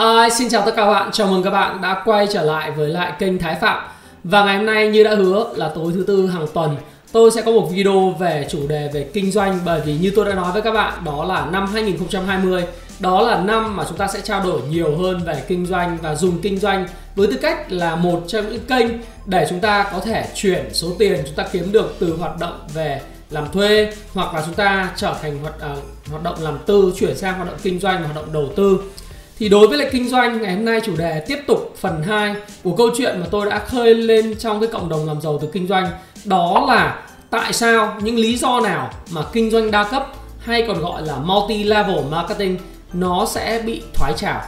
Hi, xin chào tất cả các bạn. Chào mừng các bạn đã quay trở lại với lại kênh Thái Phạm. Và ngày hôm nay như đã hứa là tối thứ tư hàng tuần tôi sẽ có một video về chủ đề về kinh doanh bởi vì như tôi đã nói với các bạn đó là năm 2020 đó là năm mà chúng ta sẽ trao đổi nhiều hơn về kinh doanh và dùng kinh doanh với tư cách là một trong những kênh để chúng ta có thể chuyển số tiền chúng ta kiếm được từ hoạt động về làm thuê hoặc là chúng ta trở thành hoạt, uh, hoạt động làm tư chuyển sang hoạt động kinh doanh hoạt động đầu tư thì đối với lại kinh doanh, ngày hôm nay chủ đề tiếp tục phần 2 của câu chuyện mà tôi đã khơi lên trong cái cộng đồng làm giàu từ kinh doanh. Đó là tại sao, những lý do nào mà kinh doanh đa cấp hay còn gọi là multi level marketing nó sẽ bị thoái trào?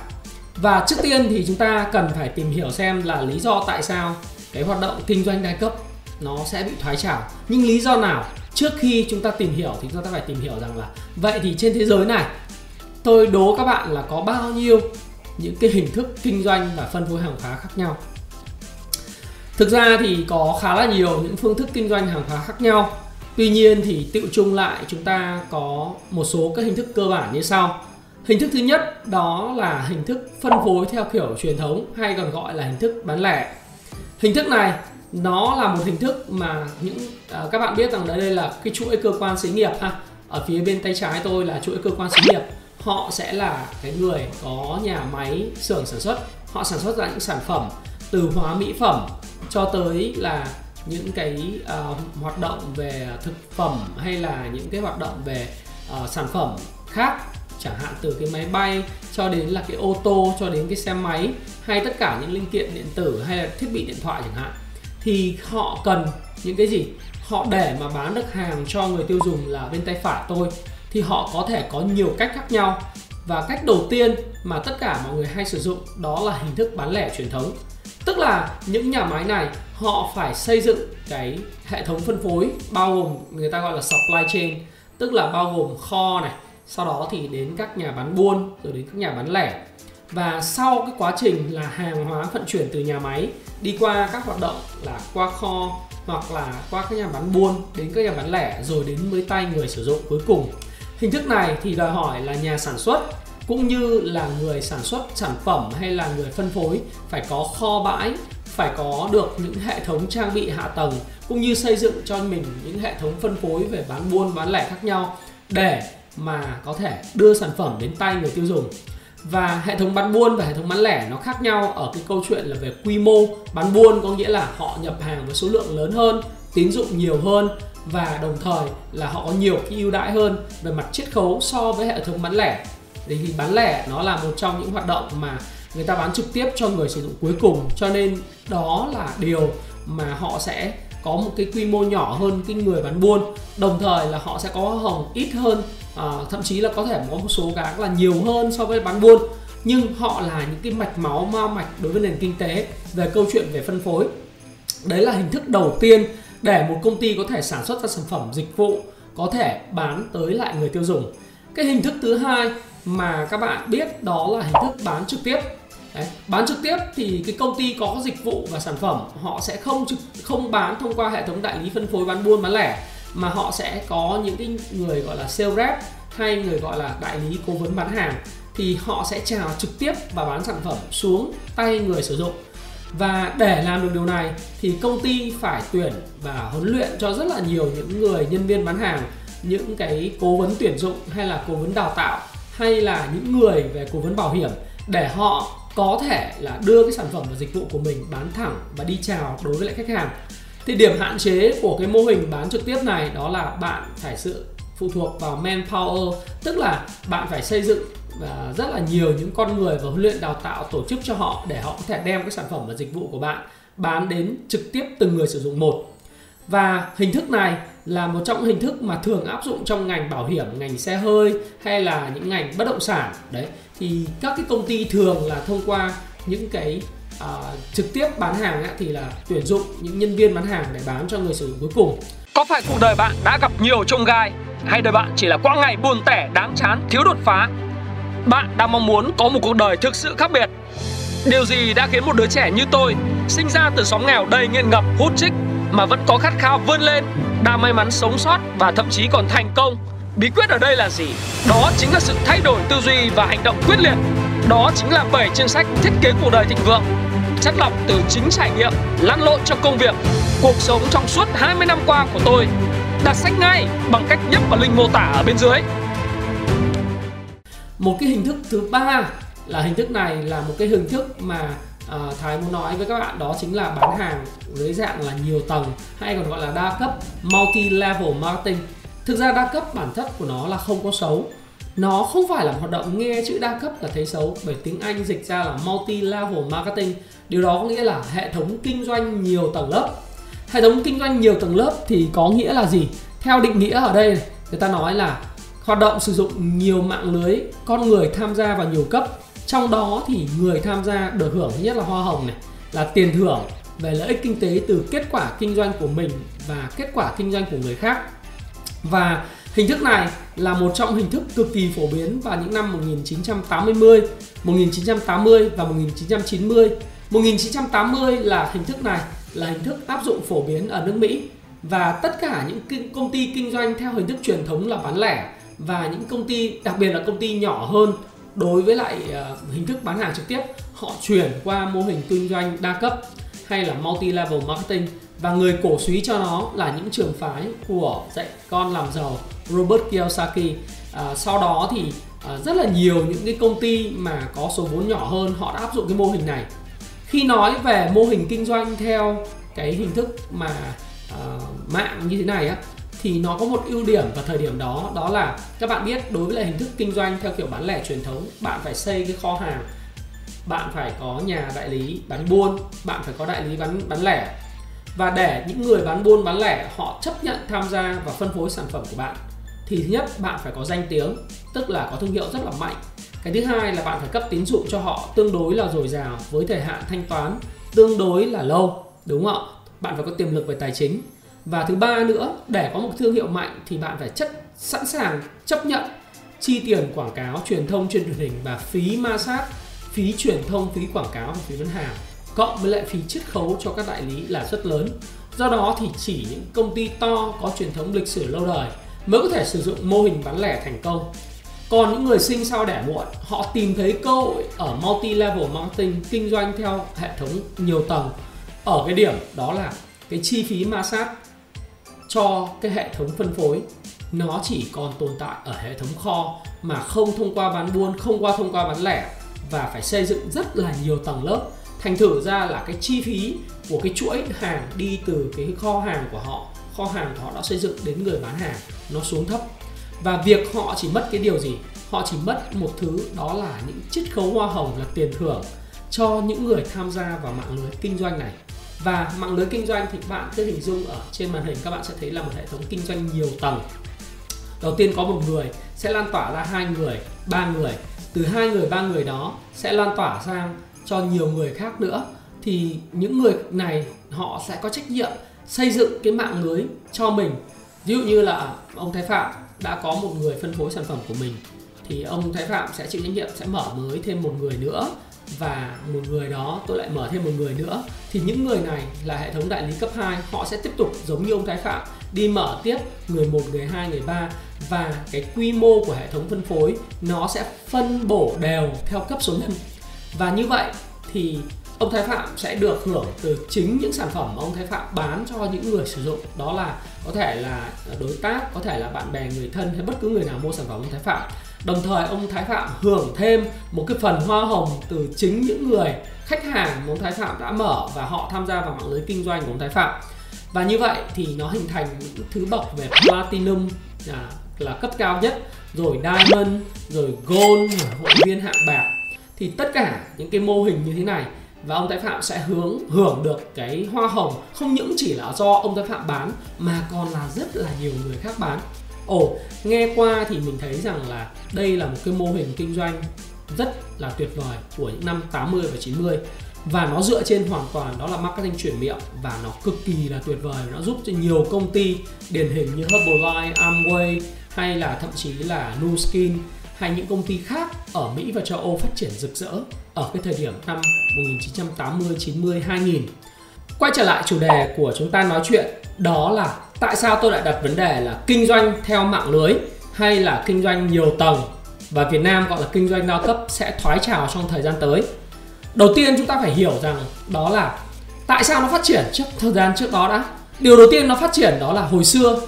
Và trước tiên thì chúng ta cần phải tìm hiểu xem là lý do tại sao cái hoạt động kinh doanh đa cấp nó sẽ bị thoái trào. Nhưng lý do nào trước khi chúng ta tìm hiểu thì chúng ta phải tìm hiểu rằng là vậy thì trên thế giới này tôi đố các bạn là có bao nhiêu những cái hình thức kinh doanh và phân phối hàng hóa khác nhau? Thực ra thì có khá là nhiều những phương thức kinh doanh hàng hóa khác nhau. Tuy nhiên thì tự chung lại chúng ta có một số các hình thức cơ bản như sau. Hình thức thứ nhất đó là hình thức phân phối theo kiểu truyền thống hay còn gọi là hình thức bán lẻ. Hình thức này nó là một hình thức mà những à, các bạn biết rằng đây là cái chuỗi cơ quan xí nghiệp ha. Ở phía bên tay trái tôi là chuỗi cơ quan xí nghiệp họ sẽ là cái người có nhà máy xưởng sản xuất. Họ sản xuất ra những sản phẩm từ hóa mỹ phẩm cho tới là những cái uh, hoạt động về thực phẩm hay là những cái hoạt động về uh, sản phẩm khác chẳng hạn từ cái máy bay cho đến là cái ô tô cho đến cái xe máy hay tất cả những linh kiện điện tử hay là thiết bị điện thoại chẳng hạn. Thì họ cần những cái gì? Họ để mà bán được hàng cho người tiêu dùng là bên tay phải tôi thì họ có thể có nhiều cách khác nhau. Và cách đầu tiên mà tất cả mọi người hay sử dụng đó là hình thức bán lẻ truyền thống. Tức là những nhà máy này, họ phải xây dựng cái hệ thống phân phối bao gồm người ta gọi là supply chain, tức là bao gồm kho này, sau đó thì đến các nhà bán buôn rồi đến các nhà bán lẻ. Và sau cái quá trình là hàng hóa vận chuyển từ nhà máy đi qua các hoạt động là qua kho hoặc là qua các nhà bán buôn đến các nhà bán lẻ rồi đến với tay người sử dụng cuối cùng Hình thức này thì đòi hỏi là nhà sản xuất cũng như là người sản xuất sản phẩm hay là người phân phối phải có kho bãi, phải có được những hệ thống trang bị hạ tầng cũng như xây dựng cho mình những hệ thống phân phối về bán buôn bán lẻ khác nhau để mà có thể đưa sản phẩm đến tay người tiêu dùng. Và hệ thống bán buôn và hệ thống bán lẻ nó khác nhau ở cái câu chuyện là về quy mô bán buôn có nghĩa là họ nhập hàng với số lượng lớn hơn tín dụng nhiều hơn và đồng thời là họ có nhiều cái ưu đãi hơn về mặt chiết khấu so với hệ thống bán lẻ. Thì bán lẻ nó là một trong những hoạt động mà người ta bán trực tiếp cho người sử dụng cuối cùng. Cho nên đó là điều mà họ sẽ có một cái quy mô nhỏ hơn cái người bán buôn. Đồng thời là họ sẽ có hồng ít hơn à, thậm chí là có thể có một số cái là nhiều hơn so với bán buôn. Nhưng họ là những cái mạch máu mao mạch đối với nền kinh tế về câu chuyện về phân phối. Đấy là hình thức đầu tiên để một công ty có thể sản xuất ra sản phẩm dịch vụ có thể bán tới lại người tiêu dùng. Cái hình thức thứ hai mà các bạn biết đó là hình thức bán trực tiếp. Đấy, bán trực tiếp thì cái công ty có dịch vụ và sản phẩm họ sẽ không trực không bán thông qua hệ thống đại lý phân phối bán buôn bán lẻ mà họ sẽ có những cái người gọi là sales rep hay người gọi là đại lý cố vấn bán hàng thì họ sẽ chào trực tiếp và bán sản phẩm xuống tay người sử dụng và để làm được điều này thì công ty phải tuyển và huấn luyện cho rất là nhiều những người nhân viên bán hàng, những cái cố vấn tuyển dụng hay là cố vấn đào tạo, hay là những người về cố vấn bảo hiểm để họ có thể là đưa cái sản phẩm và dịch vụ của mình bán thẳng và đi chào đối với lại khách hàng. Thì điểm hạn chế của cái mô hình bán trực tiếp này đó là bạn phải sự phụ thuộc vào manpower, tức là bạn phải xây dựng và rất là nhiều những con người và huấn luyện đào tạo tổ chức cho họ để họ có thể đem cái sản phẩm và dịch vụ của bạn bán đến trực tiếp từng người sử dụng một. Và hình thức này là một trong những hình thức mà thường áp dụng trong ngành bảo hiểm ngành xe hơi hay là những ngành bất động sản. Đấy thì các cái công ty thường là thông qua những cái uh, trực tiếp bán hàng ấy, thì là tuyển dụng những nhân viên bán hàng để bán cho người sử dụng cuối cùng. Có phải cuộc đời bạn đã gặp nhiều trông gai hay đời bạn chỉ là quãng ngày buồn tẻ đáng chán thiếu đột phá bạn đang mong muốn có một cuộc đời thực sự khác biệt. Điều gì đã khiến một đứa trẻ như tôi, sinh ra từ xóm nghèo đầy nghiện ngập, hút chích, mà vẫn có khát khao vươn lên đã may mắn sống sót và thậm chí còn thành công? Bí quyết ở đây là gì? Đó chính là sự thay đổi tư duy và hành động quyết liệt. Đó chính là 7 chương sách thiết kế cuộc đời thịnh vượng, chất lọc từ chính trải nghiệm, lăn lộn trong công việc, cuộc sống trong suốt 20 năm qua của tôi, đặt sách ngay bằng cách nhấp vào link mô tả ở bên dưới một cái hình thức thứ ba là hình thức này là một cái hình thức mà à, Thái muốn nói với các bạn đó chính là bán hàng dưới dạng là nhiều tầng hay còn gọi là đa cấp multi level marketing. Thực ra đa cấp bản chất của nó là không có xấu. Nó không phải là một hoạt động nghe chữ đa cấp là thấy xấu bởi tiếng Anh dịch ra là multi level marketing. Điều đó có nghĩa là hệ thống kinh doanh nhiều tầng lớp. Hệ thống kinh doanh nhiều tầng lớp thì có nghĩa là gì? Theo định nghĩa ở đây người ta nói là hoạt động sử dụng nhiều mạng lưới con người tham gia vào nhiều cấp. Trong đó thì người tham gia được hưởng thứ nhất là hoa hồng này là tiền thưởng về lợi ích kinh tế từ kết quả kinh doanh của mình và kết quả kinh doanh của người khác. Và hình thức này là một trong hình thức cực kỳ phổ biến vào những năm 1980, 1980 và 1990. 1980 là hình thức này là hình thức áp dụng phổ biến ở nước Mỹ. Và tất cả những công ty kinh doanh theo hình thức truyền thống là bán lẻ và những công ty đặc biệt là công ty nhỏ hơn đối với lại uh, hình thức bán hàng trực tiếp họ chuyển qua mô hình kinh doanh đa cấp hay là multi level marketing. Và người cổ suý cho nó là những trường phái của dạy con làm giàu Robert Kiyosaki. À, sau đó thì à, rất là nhiều những cái công ty mà có số vốn nhỏ hơn họ đã áp dụng cái mô hình này. Khi nói về mô hình kinh doanh theo cái hình thức mà à, mạng như thế này á thì nó có một ưu điểm vào thời điểm đó đó là các bạn biết đối với lại hình thức kinh doanh theo kiểu bán lẻ truyền thống, bạn phải xây cái kho hàng, bạn phải có nhà đại lý bán buôn, bạn phải có đại lý bán bán lẻ. Và để những người bán buôn, bán lẻ, họ chấp nhận tham gia và phân phối sản phẩm của bạn, thì thứ nhất, bạn phải có danh tiếng, tức là có thương hiệu rất là mạnh. Cái thứ hai là bạn phải cấp tín dụng cho họ tương đối là dồi dào, với thời hạn thanh toán tương đối là lâu, đúng không ạ? Bạn phải có tiềm lực về tài chính và thứ ba nữa, để có một thương hiệu mạnh thì bạn phải chất, sẵn sàng chấp nhận, chi tiền quảng cáo truyền thông trên truyền hình và phí ma sát phí truyền thông, phí quảng cáo và phí bán hàng, cộng với lại phí chiết khấu cho các đại lý là rất lớn. Do đó thì chỉ những công ty to có truyền thống lịch sử lâu đời mới có thể sử dụng mô hình bán lẻ thành công. Còn những người sinh sau đẻ muộn, họ tìm thấy cơ hội ở multi level marketing kinh doanh theo hệ thống nhiều tầng. Ở cái điểm đó là cái chi phí ma sát cho cái hệ thống phân phối. Nó chỉ còn tồn tại ở hệ thống kho mà không thông qua bán buôn, không qua thông qua bán lẻ và phải xây dựng rất là nhiều tầng lớp. Thành thử ra là cái chi phí của cái chuỗi hàng đi từ cái kho hàng của họ, kho hàng của họ đã xây dựng đến người bán hàng nó xuống thấp. Và việc họ chỉ mất cái điều gì? Họ chỉ mất một thứ, đó là những chiết khấu hoa hồng là tiền thưởng cho những người tham gia vào mạng lưới kinh doanh này và mạng lưới kinh doanh thì bạn cứ hình dung ở trên màn hình, các bạn sẽ thấy là một hệ thống kinh doanh nhiều tầng. Đầu tiên có một người sẽ lan tỏa ra hai người, ba người. Từ hai người, ba người đó sẽ lan tỏa sang cho nhiều người khác nữa. Thì những người này, họ sẽ có trách nhiệm xây dựng cái mạng lưới cho mình. Ví dụ như là ông Thái Phạm đã có một người phân phối sản phẩm của mình, thì ông Thái Phạm sẽ chịu trách nhiệm sẽ mở mới thêm một người nữa và một người đó, tôi lại mở thêm một người nữa. Thì những người này là hệ thống đại lý cấp 2 họ sẽ tiếp tục giống như ông Thái Phạm, đi mở tiếp người một, người hai, người ba. Và cái quy mô của hệ thống phân phối, nó sẽ phân bổ đều theo cấp số nhân. Và như vậy thì ông Thái Phạm sẽ được hưởng từ chính những sản phẩm mà ông Thái Phạm bán cho những người sử dụng. Đó là có thể là đối tác, có thể là bạn bè, người thân hay bất cứ người nào mua sản phẩm ông Thái Phạm đồng thời ông Thái Phạm hưởng thêm một cái phần hoa hồng từ chính những người khách hàng của ông Thái Phạm đã mở và họ tham gia vào mạng lưới kinh doanh của ông Thái Phạm và như vậy thì nó hình thành những thứ bậc về platinum à, là cấp cao nhất rồi diamond rồi gold rồi hội viên hạng bạc thì tất cả những cái mô hình như thế này và ông Thái Phạm sẽ hướng hưởng được cái hoa hồng không những chỉ là do ông Thái Phạm bán mà còn là rất là nhiều người khác bán. Ồ, nghe qua thì mình thấy rằng là đây là một cái mô hình kinh doanh rất là tuyệt vời của những năm 80 và 90 và nó dựa trên hoàn toàn đó là marketing chuyển miệng và nó cực kỳ là tuyệt vời nó giúp cho nhiều công ty điển hình như Herbalife, Amway hay là thậm chí là Nu Skin hay những công ty khác ở Mỹ và châu Âu phát triển rực rỡ ở cái thời điểm năm 1980, 90, 2000. Quay trở lại chủ đề của chúng ta nói chuyện đó là tại sao tôi lại đặt vấn đề là kinh doanh theo mạng lưới hay là kinh doanh nhiều tầng và Việt Nam gọi là kinh doanh đa cấp sẽ thoái trào trong thời gian tới. Đầu tiên chúng ta phải hiểu rằng đó là tại sao nó phát triển trước thời gian trước đó đã. Điều đầu tiên nó phát triển đó là hồi xưa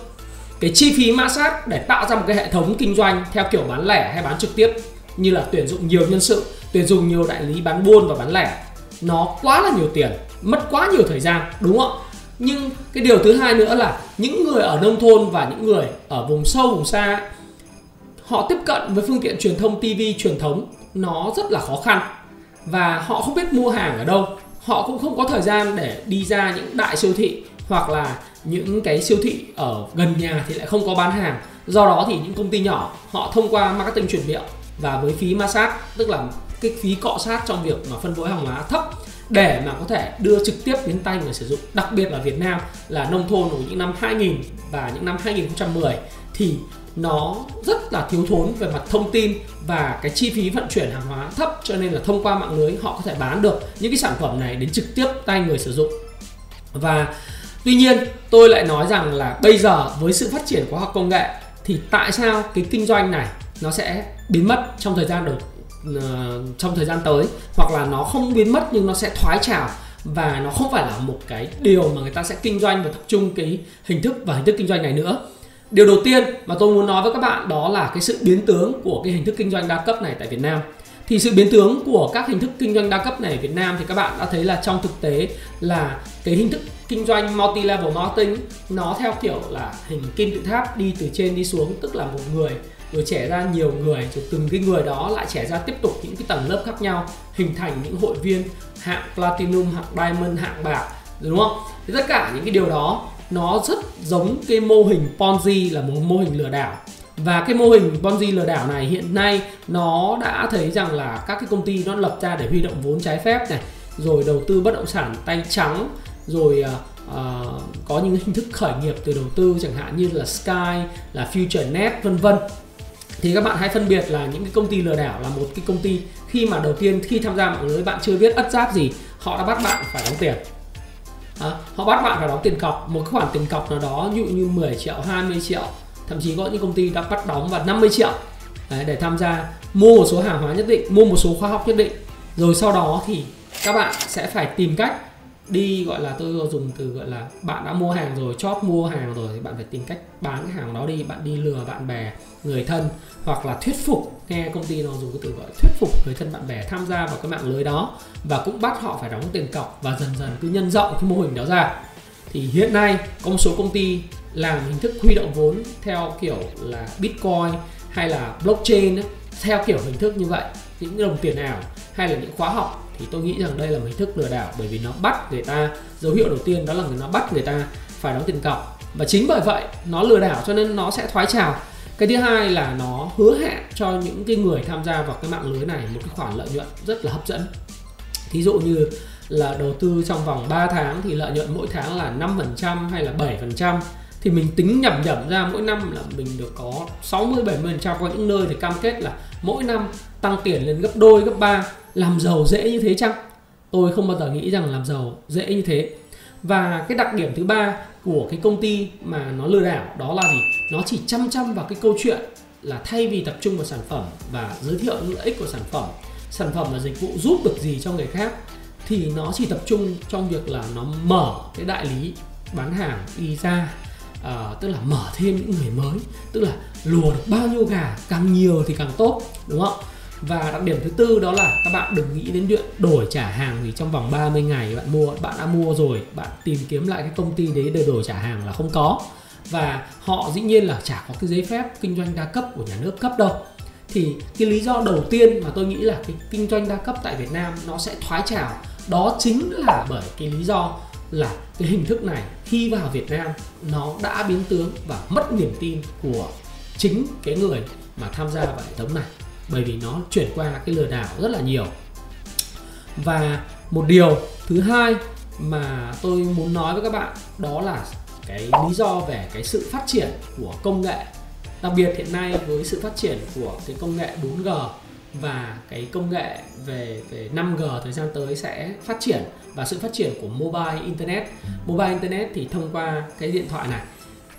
cái chi phí mã sát để tạo ra một cái hệ thống kinh doanh theo kiểu bán lẻ hay bán trực tiếp như là tuyển dụng nhiều nhân sự, tuyển dụng nhiều đại lý bán buôn và bán lẻ nó quá là nhiều tiền, mất quá nhiều thời gian, đúng không? Nhưng cái điều thứ hai nữa là những người ở nông thôn và những người ở vùng sâu, vùng xa, họ tiếp cận với phương tiện truyền thông TV truyền thống, nó rất là khó khăn. Và họ không biết mua hàng ở đâu. Họ cũng không có thời gian để đi ra những đại siêu thị hoặc là những cái siêu thị ở gần nhà thì lại không có bán hàng. Do đó thì những công ty nhỏ, họ thông qua marketing chuyển miệng và với phí ma sát, tức là cái phí cọ sát trong việc mà phân phối hàng hóa thấp để mà có thể đưa trực tiếp đến tay người sử dụng, đặc biệt là Việt Nam là nông thôn của những năm 2000 và những năm 2010 thì nó rất là thiếu thốn về mặt thông tin và cái chi phí vận chuyển hàng hóa thấp, cho nên là thông qua mạng lưới họ có thể bán được những cái sản phẩm này đến trực tiếp tay người sử dụng. Và tuy nhiên, tôi lại nói rằng là bây giờ với sự phát triển của học công nghệ thì tại sao cái kinh doanh này nó sẽ biến mất trong thời gian đầu uh, trong thời gian tới hoặc là nó không biến mất nhưng nó sẽ thoái trào. Và nó không phải là một cái điều mà người ta sẽ kinh doanh và tập trung cái hình thức và hình thức kinh doanh này nữa. Điều đầu tiên mà tôi muốn nói với các bạn đó là cái sự biến tướng của cái hình thức kinh doanh đa cấp này tại Việt Nam. Thì sự biến tướng của các hình thức kinh doanh đa cấp này ở Việt Nam thì các bạn đã thấy là trong thực tế là cái hình thức kinh doanh multi level marketing nó theo kiểu là hình kim tự tháp đi từ trên đi xuống tức là một người rồi trẻ ra nhiều người rồi từng cái người đó lại trẻ ra tiếp tục những cái tầng lớp khác nhau hình thành những hội viên hạng platinum hạng diamond hạng bạc đúng không? Thì tất cả những cái điều đó nó rất giống cái mô hình Ponzi là một mô hình lừa đảo. Và cái mô hình Ponzi lừa đảo này hiện nay nó đã thấy rằng là các cái công ty nó lập ra để huy động vốn trái phép này rồi đầu tư bất động sản tay trắng rồi uh, có những hình thức khởi nghiệp từ đầu tư chẳng hạn như là Sky là FutureNet vân vân thì các bạn hãy phân biệt là những cái công ty lừa đảo là một cái công ty khi mà đầu tiên khi tham gia mạng lưới bạn chưa biết ất giáp gì họ đã bắt bạn phải đóng tiền. À, họ bắt bạn phải đóng tiền cọc một khoản tiền cọc nào đó ví dụ như 10 triệu 20 triệu thậm chí có những công ty đã bắt đóng vào 50 triệu. Đấy, để tham gia mua một số hàng hóa nhất định mua một số khoa học nhất định. Rồi sau đó thì các bạn sẽ phải tìm cách đi, gọi là tôi dùng từ, gọi là bạn đã mua hàng rồi, chót mua hàng rồi, thì bạn phải tìm cách bán cái hàng đó đi, bạn đi lừa bạn bè, người thân, hoặc là thuyết phục. Nghe công ty nó dùng cái từ gọi thuyết phục người thân bạn bè tham gia vào cái mạng lưới đó, và cũng bắt họ phải đóng tiền cọc và dần dần cứ nhân rộng cái mô hình đó ra. Thì hiện nay, có một số công ty làm hình thức huy động vốn theo kiểu là bitcoin hay là blockchain theo kiểu hình thức như vậy. Những đồng tiền ảo hay là những khóa học thì tôi nghĩ rằng đây là một hình thức lừa đảo bởi vì nó bắt người ta, dấu hiệu đầu tiên đó là người nó bắt người ta phải đóng tiền cọc. Và chính bởi vậy, nó lừa đảo cho nên nó sẽ thoái trào. Cái thứ hai là nó hứa hẹn cho những cái người tham gia vào cái mạng lưới này một cái khoản lợi nhuận rất là hấp dẫn. Thí dụ như là đầu tư trong vòng 3 tháng thì lợi nhuận mỗi tháng là 5% hay là 7% thì mình tính nhẩm nhẩm ra mỗi năm là mình được có 60 70% có những nơi thì cam kết là mỗi năm tăng tiền lên gấp đôi, gấp ba làm giàu dễ như thế chăng? Tôi không bao giờ nghĩ rằng làm giàu dễ như thế. Và cái đặc điểm thứ ba của cái công ty mà nó lừa đảo đó là gì? Nó chỉ chăm chăm vào cái câu chuyện là thay vì tập trung vào sản phẩm và giới thiệu những lợi ích của sản phẩm sản phẩm là dịch vụ giúp được gì cho người khác thì nó chỉ tập trung trong việc là nó mở cái đại lý bán hàng đi ra à, tức là mở thêm những người mới tức là lùa được bao nhiêu gà càng nhiều thì càng tốt đúng không? Và đặc điểm thứ tư đó là các bạn đừng nghĩ đến chuyện đổi trả hàng thì trong vòng 30 ngày bạn mua, bạn đã mua rồi, bạn tìm kiếm lại cái công ty đấy để đổi trả hàng là không có. Và họ dĩ nhiên là chả có cái giấy phép kinh doanh đa cấp của nhà nước cấp đâu. Thì cái lý do đầu tiên mà tôi nghĩ là cái kinh doanh đa cấp tại Việt Nam nó sẽ thoái trào, đó chính là bởi cái lý do là cái hình thức này khi vào Việt Nam nó đã biến tướng và mất niềm tin của chính cái người mà tham gia vào hệ thống này bởi vì nó chuyển qua cái lừa đảo rất là nhiều. Và một điều thứ hai mà tôi muốn nói với các bạn, đó là cái lý do về cái sự phát triển của công nghệ. Đặc biệt hiện nay với sự phát triển của cái công nghệ 4G và cái công nghệ về về 5G thời gian tới sẽ phát triển và sự phát triển của mobile internet. Mobile internet thì thông qua cái điện thoại này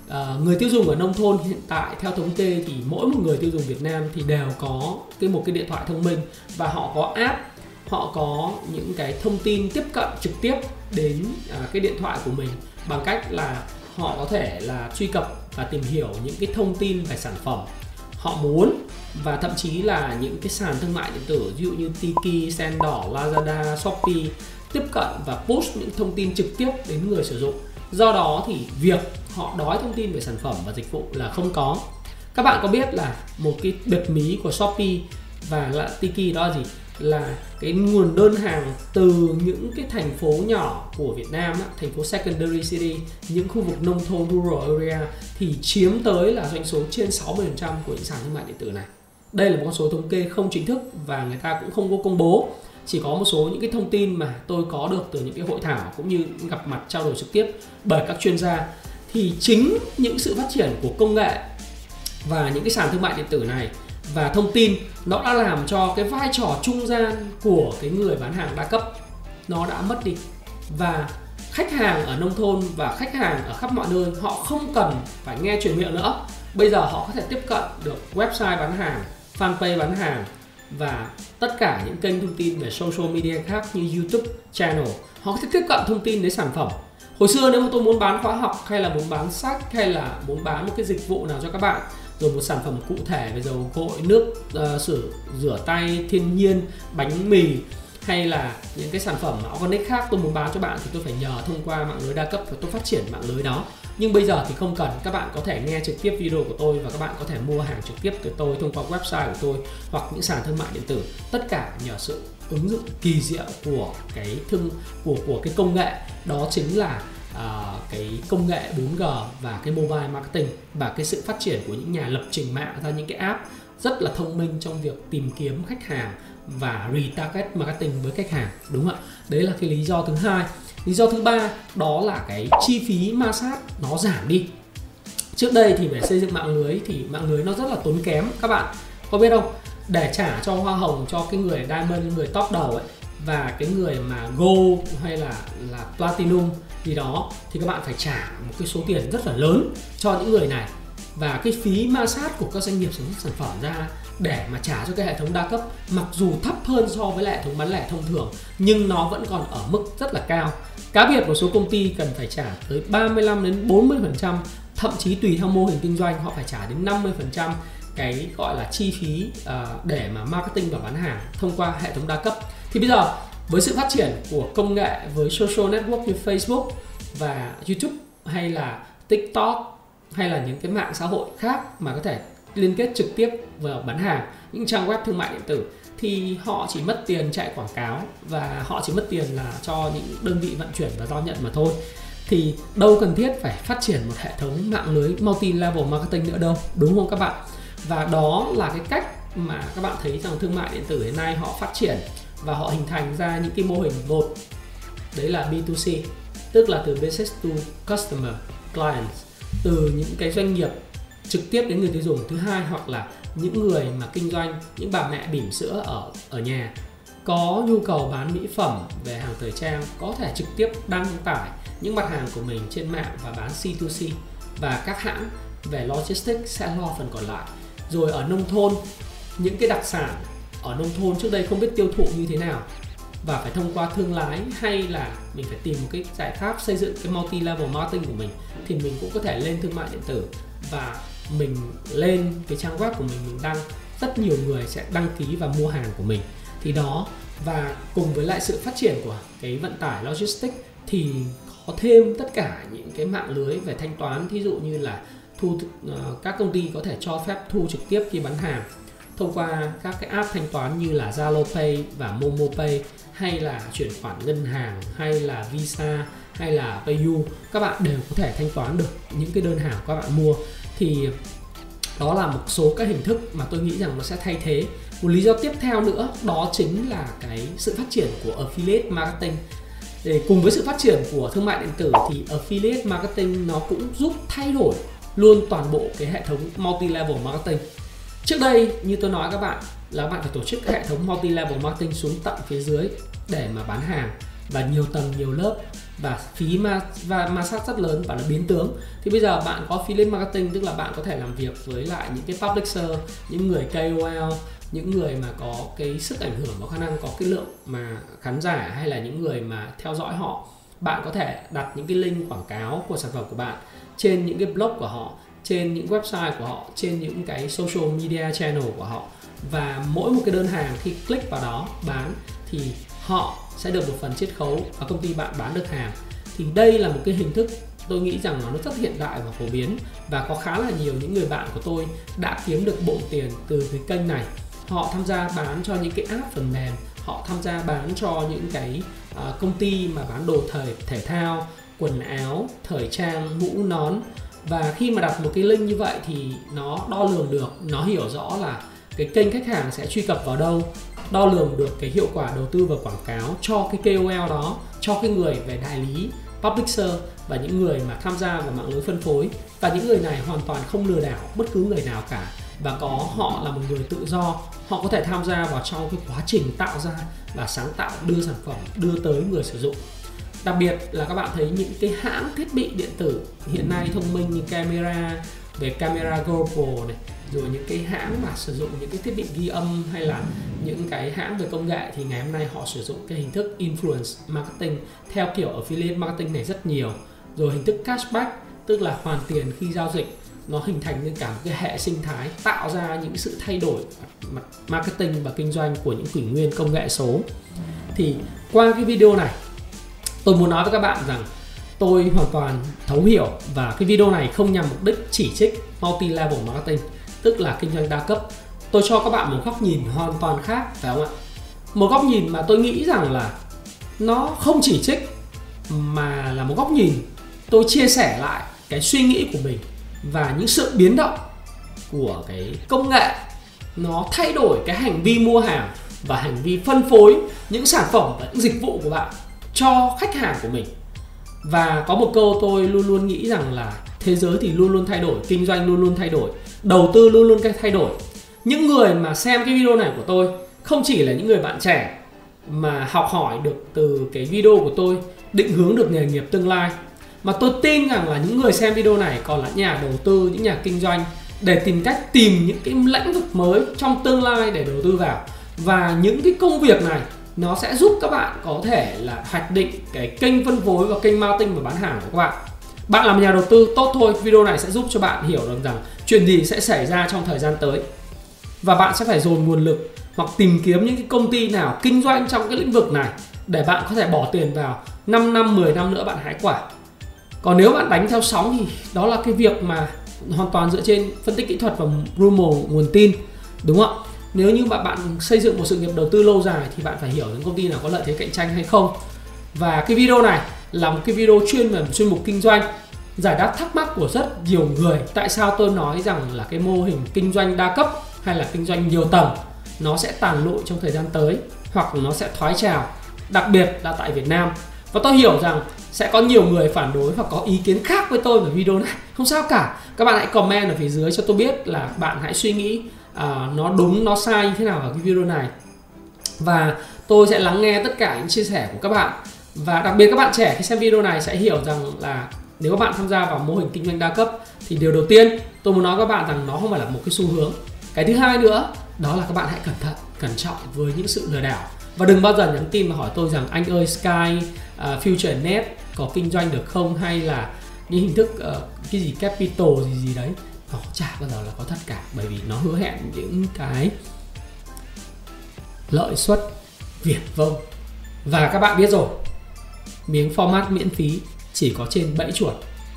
à, người tiêu dùng ở nông thôn hiện tại theo thống kê thì mỗi một người tiêu dùng Việt Nam thì đều có cái một cái điện thoại thông minh và họ có app họ có những cái thông tin tiếp cận trực tiếp đến à, cái điện thoại của mình bằng cách là họ có thể là truy cập và tìm hiểu những cái thông tin về sản phẩm họ muốn và thậm chí là những cái sàn thương mại điện tử ví dụ như Tiki, Sendor, Lazada, Shopee tiếp cận và push những thông tin trực tiếp đến người sử dụng. Do đó thì việc họ đói thông tin về sản phẩm và dịch vụ là không có. Các bạn có biết là một cái biệt mí của Shopee và là Tiki đó là gì? là cái nguồn đơn hàng từ những cái thành phố nhỏ của Việt Nam thành phố secondary city, những khu vực nông thôn, rural area thì chiếm tới là doanh số trên 60% của những sàn thương mại điện tử này đây là một con số thống kê không chính thức và người ta cũng không có công bố chỉ có một số những cái thông tin mà tôi có được từ những cái hội thảo cũng như gặp mặt trao đổi trực tiếp bởi các chuyên gia. Thì chính những sự phát triển của công nghệ và những cái sàn thương mại điện tử này và thông tin, nó đã làm cho cái vai trò trung gian của cái người bán hàng đa cấp, nó đã mất đi. Và khách hàng ở nông thôn và khách hàng ở khắp mọi nơi, họ không cần phải nghe truyền miệng nữa. Bây giờ họ có thể tiếp cận được website bán hàng, fanpage bán hàng và tất cả những kênh thông tin về social media khác như youtube channel. Họ có thể tiếp cận thông tin đến sản phẩm. Hồi xưa nếu mà tôi muốn bán khóa học hay là muốn bán sách hay là muốn bán một cái dịch vụ nào cho các bạn rồi một sản phẩm cụ thể về dầu gội nước uh, sửa rửa tay thiên nhiên bánh mì hay là những cái sản phẩm organic khác tôi muốn bán cho bạn thì tôi phải nhờ thông qua mạng lưới đa cấp và tôi phát triển mạng lưới đó nhưng bây giờ thì không cần. Các bạn có thể nghe trực tiếp video của tôi và các bạn có thể mua hàng trực tiếp từ tôi thông qua website của tôi hoặc những sàn thương mại điện tử. Tất cả nhờ sự ứng dụng kỳ diệu của cái thương của của cái công nghệ. Đó chính là uh, cái công nghệ 4G và cái mobile marketing và cái sự phát triển của những nhà lập trình mạng ra những cái app rất là thông minh trong việc tìm kiếm khách hàng và retarget marketing với khách hàng. Đúng không ạ? Đấy là cái lý do thứ hai lý do thứ ba đó là cái chi phí ma sát nó giảm đi. Trước đây thì để xây dựng mạng lưới thì mạng lưới nó rất là tốn kém, các bạn. Có biết không? Để trả cho hoa hồng, cho cái người diamond người top đầu ấy, và cái người mà gold hay là là platinum gì đó, thì các bạn phải trả một cái số tiền rất là lớn cho những người này. Và cái phí ma sát của các doanh nghiệp sản xuất sản phẩm ra để mà trả cho cái hệ thống đa cấp mặc dù thấp hơn so với hệ thống bán lẻ thông thường nhưng nó vẫn còn ở mức rất là cao. Cá biệt một số công ty cần phải trả tới 35 đến 40% thậm chí tùy theo mô hình kinh doanh họ phải trả đến 50% cái gọi là chi phí uh, để mà marketing và bán hàng thông qua hệ thống đa cấp. Thì bây giờ với sự phát triển của công nghệ với social network như Facebook và YouTube hay là TikTok hay là những cái mạng xã hội khác mà có thể liên kết trực tiếp vào bán hàng, những trang web thương mại điện tử, thì họ chỉ mất tiền chạy quảng cáo và họ chỉ mất tiền là cho những đơn vị vận chuyển và giao nhận mà thôi. Thì đâu cần thiết phải phát triển một hệ thống mạng lưới multi level marketing nữa đâu, đúng không các bạn? Và đó là cái cách mà các bạn thấy rằng thương mại điện tử hiện nay họ phát triển và họ hình thành ra những cái mô hình một. Đấy là B2C tức là từ business to customer, clients, từ những cái doanh nghiệp trực tiếp đến người tiêu dùng. Thứ hai, hoặc là những người mà kinh doanh, những bà mẹ bỉm sữa ở ở nhà có nhu cầu bán mỹ phẩm về hàng thời trang, có thể trực tiếp đăng tải những mặt hàng của mình trên mạng và bán C2C và các hãng về logistics sẽ lo phần còn lại. Rồi ở nông thôn, những cái đặc sản ở nông thôn trước đây không biết tiêu thụ như thế nào và phải thông qua thương lái hay là mình phải tìm một cái giải pháp xây dựng cái multi level marketing của mình thì mình cũng có thể lên thương mại điện tử. Và mình lên cái trang web của mình mình đăng rất nhiều người sẽ đăng ký và mua hàng của mình. Thì đó và cùng với lại sự phát triển của cái vận tải logistics thì có thêm tất cả những cái mạng lưới về thanh toán thí dụ như là thu uh, các công ty có thể cho phép thu trực tiếp khi bán hàng thông qua các cái app thanh toán như là Zalo Pay và Momo Pay hay là chuyển khoản ngân hàng hay là Visa hay là PayU các bạn đều có thể thanh toán được những cái đơn hàng các bạn mua thì đó là một số các hình thức mà tôi nghĩ rằng nó sẽ thay thế. Một lý do tiếp theo nữa, đó chính là cái sự phát triển của affiliate marketing. Để cùng với sự phát triển của thương mại điện tử thì affiliate marketing nó cũng giúp thay đổi luôn toàn bộ cái hệ thống multi level marketing. Trước đây, như tôi nói các bạn, là bạn phải tổ chức hệ thống multi level marketing xuống tận phía dưới để mà bán hàng và nhiều tầng, nhiều lớp và phí ma và ma sát rất lớn và nó biến tướng. Thì bây giờ bạn có phí lên marketing, tức là bạn có thể làm việc với lại những cái publisher, những người KOL, những người mà có cái sức ảnh hưởng có khả năng có cái lượng mà khán giả hay là những người mà theo dõi họ. Bạn có thể đặt những cái link quảng cáo của sản phẩm của bạn trên những cái blog của họ, trên những website của họ, trên những cái social media channel của họ. Và mỗi một cái đơn hàng khi click vào đó bán thì họ sẽ được một phần chiết khấu và công ty bạn bán được hàng. Thì đây là một cái hình thức tôi nghĩ rằng nó rất hiện đại và phổ biến và có khá là nhiều những người bạn của tôi đã kiếm được bộ tiền từ cái kênh này. Họ tham gia bán cho những cái app phần mềm, họ tham gia bán cho những cái à, công ty mà bán đồ thời, thể thao, quần áo, thời trang, mũ, nón. Và khi mà đặt một cái link như vậy thì nó đo lường được, nó hiểu rõ là cái kênh khách hàng sẽ truy cập vào đâu đo lường được cái hiệu quả đầu tư và quảng cáo cho cái KOL đó, cho cái người về đại lý, publisher và những người mà tham gia vào mạng lưới phân phối. Và những người này hoàn toàn không lừa đảo bất cứ người nào cả. Và có, họ là một người tự do. Họ có thể tham gia vào trong cái quá trình tạo ra và sáng tạo đưa sản phẩm đưa tới người sử dụng. Đặc biệt là các bạn thấy những cái hãng thiết bị điện tử hiện nay thông minh như camera, về camera GoPro này rồi những cái hãng mà sử dụng những cái thiết bị ghi âm hay là những cái hãng về công nghệ thì ngày hôm nay họ sử dụng cái hình thức influence marketing. Theo kiểu affiliate marketing này rất nhiều. Rồi hình thức cashback, tức là hoàn tiền khi giao dịch, nó hình thành nên cả một cái hệ sinh thái, tạo ra những sự thay đổi mặt marketing và kinh doanh của những kỷ nguyên công nghệ số. Thì qua cái video này, tôi muốn nói với các bạn rằng tôi hoàn toàn thấu hiểu và cái video này không nhằm mục đích chỉ trích multi level marketing tức là kinh doanh đa cấp. Tôi cho các bạn một góc nhìn hoàn toàn khác, phải không ạ? Một góc nhìn mà tôi nghĩ rằng là nó không chỉ trích, mà là một góc nhìn tôi chia sẻ lại cái suy nghĩ của mình và những sự biến động của cái công nghệ. Nó thay đổi cái hành vi mua hàng và hành vi phân phối những sản phẩm và những dịch vụ của bạn cho khách hàng của mình. Và có một câu tôi luôn luôn nghĩ rằng là thế giới thì luôn luôn thay đổi, kinh doanh luôn luôn thay đổi, đầu tư luôn luôn thay đổi. Những người mà xem cái video này của tôi, không chỉ là những người bạn trẻ mà học hỏi được từ cái video của tôi, định hướng được nghề nghiệp tương lai, mà tôi tin rằng là những người xem video này còn là nhà đầu tư, những nhà kinh doanh để tìm cách tìm những cái lĩnh vực mới trong tương lai để đầu tư vào. Và những cái công việc này, nó sẽ giúp các bạn có thể là hoạch định cái kênh phân phối và kênh marketing và bán hàng của các bạn bạn làm nhà đầu tư, tốt thôi, video này sẽ giúp cho bạn hiểu được rằng chuyện gì sẽ xảy ra trong thời gian tới. Và bạn sẽ phải dồn nguồn lực hoặc tìm kiếm những cái công ty nào kinh doanh trong cái lĩnh vực này để bạn có thể bỏ tiền vào 5 năm 10 năm nữa bạn hái quả. Còn nếu bạn đánh theo sóng thì đó là cái việc mà hoàn toàn dựa trên phân tích kỹ thuật và rumor, nguồn tin, đúng không ạ? Nếu như mà bạn xây dựng một sự nghiệp đầu tư lâu dài thì bạn phải hiểu những công ty nào có lợi thế cạnh tranh hay không. Và cái video này là một cái video chuyên về chuyên mục kinh doanh giải đáp thắc mắc của rất nhiều người. Tại sao tôi nói rằng là cái mô hình kinh doanh đa cấp hay là kinh doanh nhiều tầng nó sẽ tàn lụi trong thời gian tới hoặc nó sẽ thoái trào đặc biệt là tại Việt Nam. Và tôi hiểu rằng sẽ có nhiều người phản đối hoặc có ý kiến khác với tôi về video này. Không sao cả. Các bạn hãy comment ở phía dưới cho tôi biết là bạn hãy suy nghĩ uh, nó đúng nó sai như thế nào ở cái video này. Và tôi sẽ lắng nghe tất cả những chia sẻ của các bạn và đặc biệt các bạn trẻ khi xem video này sẽ hiểu rằng là nếu các bạn tham gia vào mô hình kinh doanh đa cấp thì điều đầu tiên tôi muốn nói các bạn rằng nó không phải là một cái xu hướng. Cái thứ hai nữa đó là các bạn hãy cẩn thận cẩn trọng với những sự lừa đảo. Và đừng bao giờ nhắn tin mà hỏi tôi rằng anh ơi Sky uh, Future Net có kinh doanh được không? Hay là những hình thức uh, cái gì capital gì gì đấy. Nó chả bao giờ là có thật cả bởi vì nó hứa hẹn những cái lợi suất viển vông. Và các bạn biết rồi miếng format miễn phí chỉ có trên bẫy chuột.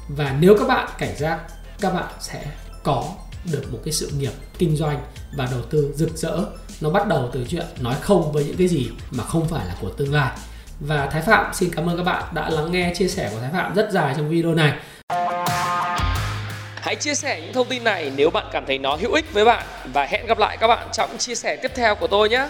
Và nếu các bạn cảnh giác, các bạn sẽ có được một cái sự nghiệp kinh doanh và đầu tư rực rỡ. Nó bắt đầu từ chuyện nói không với những cái gì mà không phải là của tương lai. Và Thái Phạm, xin cảm ơn các bạn đã lắng nghe chia sẻ của Thái Phạm rất dài trong video này. Hãy chia sẻ những thông tin này nếu bạn cảm thấy nó hữu ích với bạn. Và hẹn gặp lại các bạn trong chia sẻ tiếp theo của tôi nhé.